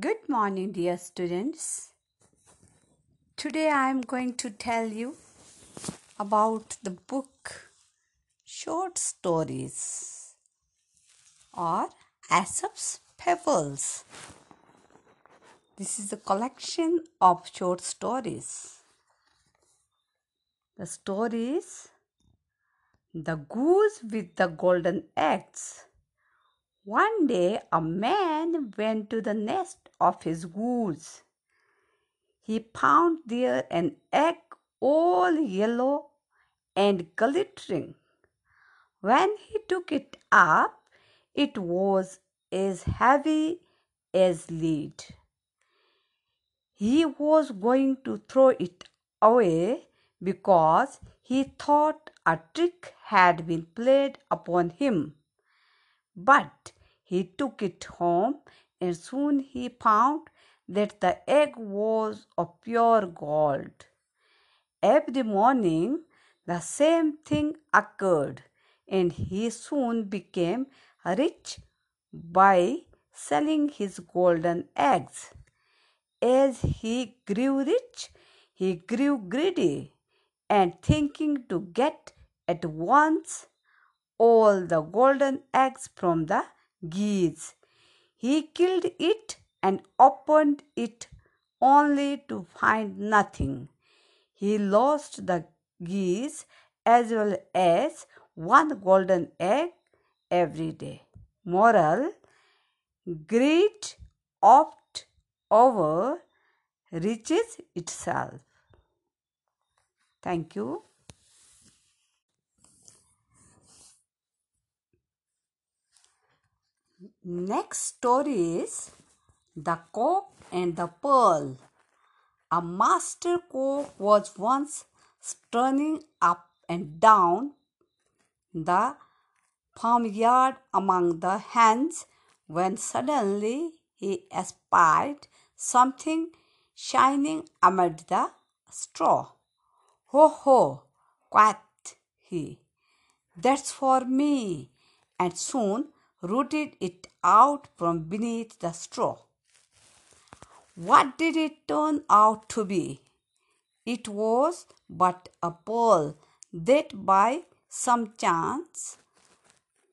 Good morning, dear students. Today I am going to tell you about the book Short Stories or Aesop's Fables. This is a collection of short stories. The stories The Goose with the Golden Eggs. One day a man went to the nest of his goose. He found there an egg all yellow and glittering. When he took it up, it was as heavy as lead. He was going to throw it away because he thought a trick had been played upon him. But he took it home and soon he found that the egg was of pure gold. Every morning the same thing occurred and he soon became rich by selling his golden eggs. As he grew rich, he grew greedy and thinking to get at once all the golden eggs from the geese. He killed it and opened it only to find nothing. He lost the geese as well as one golden egg every day. Moral Greed oft over reaches itself. Thank you. Next story is The Cock and the Pearl. A master cock was once turning up and down the farmyard among the hens when suddenly he espied something shining amid the straw. Ho ho, quacked he, that's for me. And soon rooted it out from beneath the straw. What did it turn out to be? It was but a pearl that by some chance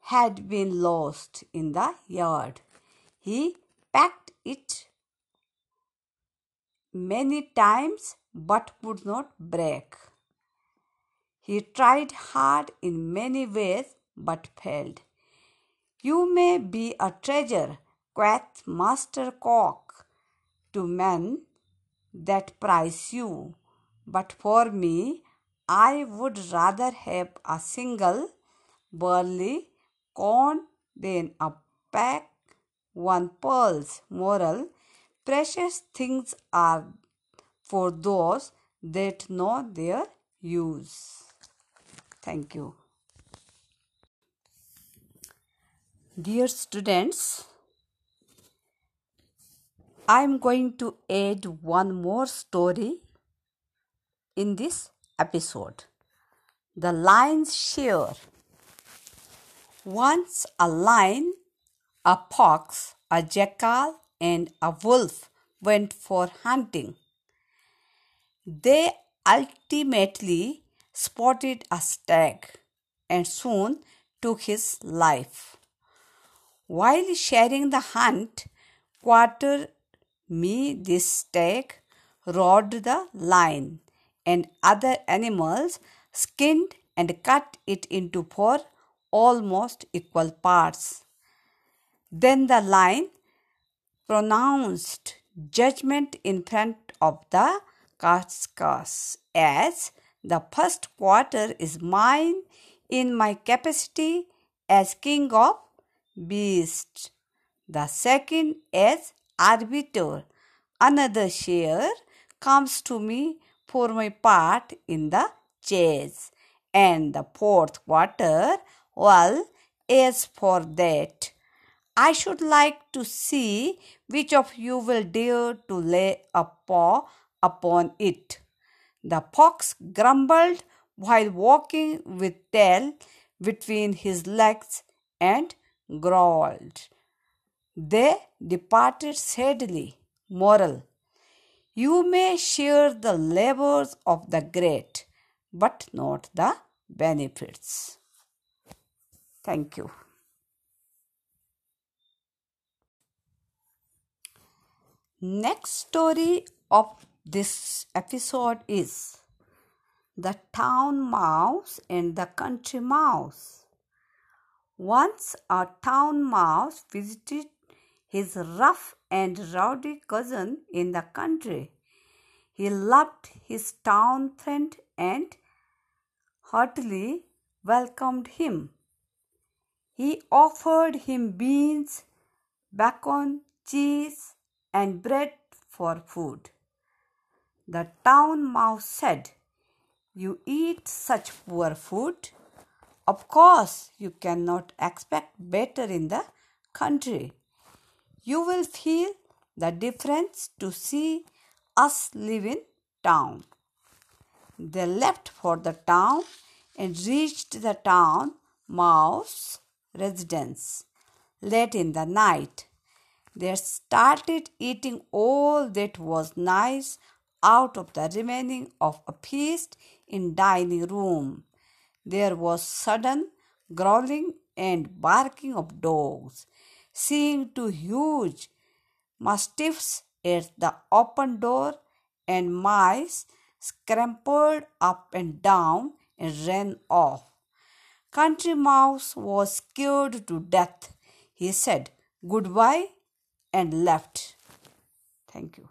had been lost in the yard. He packed it many times but could not break. He tried hard in many ways but failed. You may be a treasure, quoth Master Cock, to men that prize you, but for me, I would rather have a single barley corn than a pack one pearls. Moral Precious things are for those that know their use. Thank you. Dear students, I am going to add one more story in this episode. The Lion's Share. Once a lion, a fox, a jackal, and a wolf went for hunting. They ultimately spotted a stag and soon took his life. While sharing the hunt, quarter me this stag roared the lion, and other animals skinned and cut it into four almost equal parts. Then the lion pronounced judgment in front of the carcass as the first quarter is mine in my capacity as king of beast. The second is arbiter. Another share comes to me for my part in the chase. And the fourth quarter, well, is for that. I should like to see which of you will dare to lay a paw upon it. The fox grumbled while walking with tail between his legs and growled. They departed sadly. Moral You may share the labors of the great, but not the benefits. Thank you. Next story of this episode is The Town Mouse and the Country Mouse. Once a town mouse visited his rough and rowdy cousin in the country. He loved his town friend and heartily welcomed him. He offered him beans, bacon, cheese, and bread for food. The town mouse said, You eat such poor food. Of course, you cannot expect better in the country. You will feel the difference to see us live in town. They left for the town and reached the town mouse residence late in the night. They started eating all that was nice out of the remaining of a feast in dining room. There was sudden growling and barking of dogs. Seeing two huge mastiffs at the open door and mice scrambled up and down and ran off. Country Mouse was scared to death. He said goodbye and left. Thank you.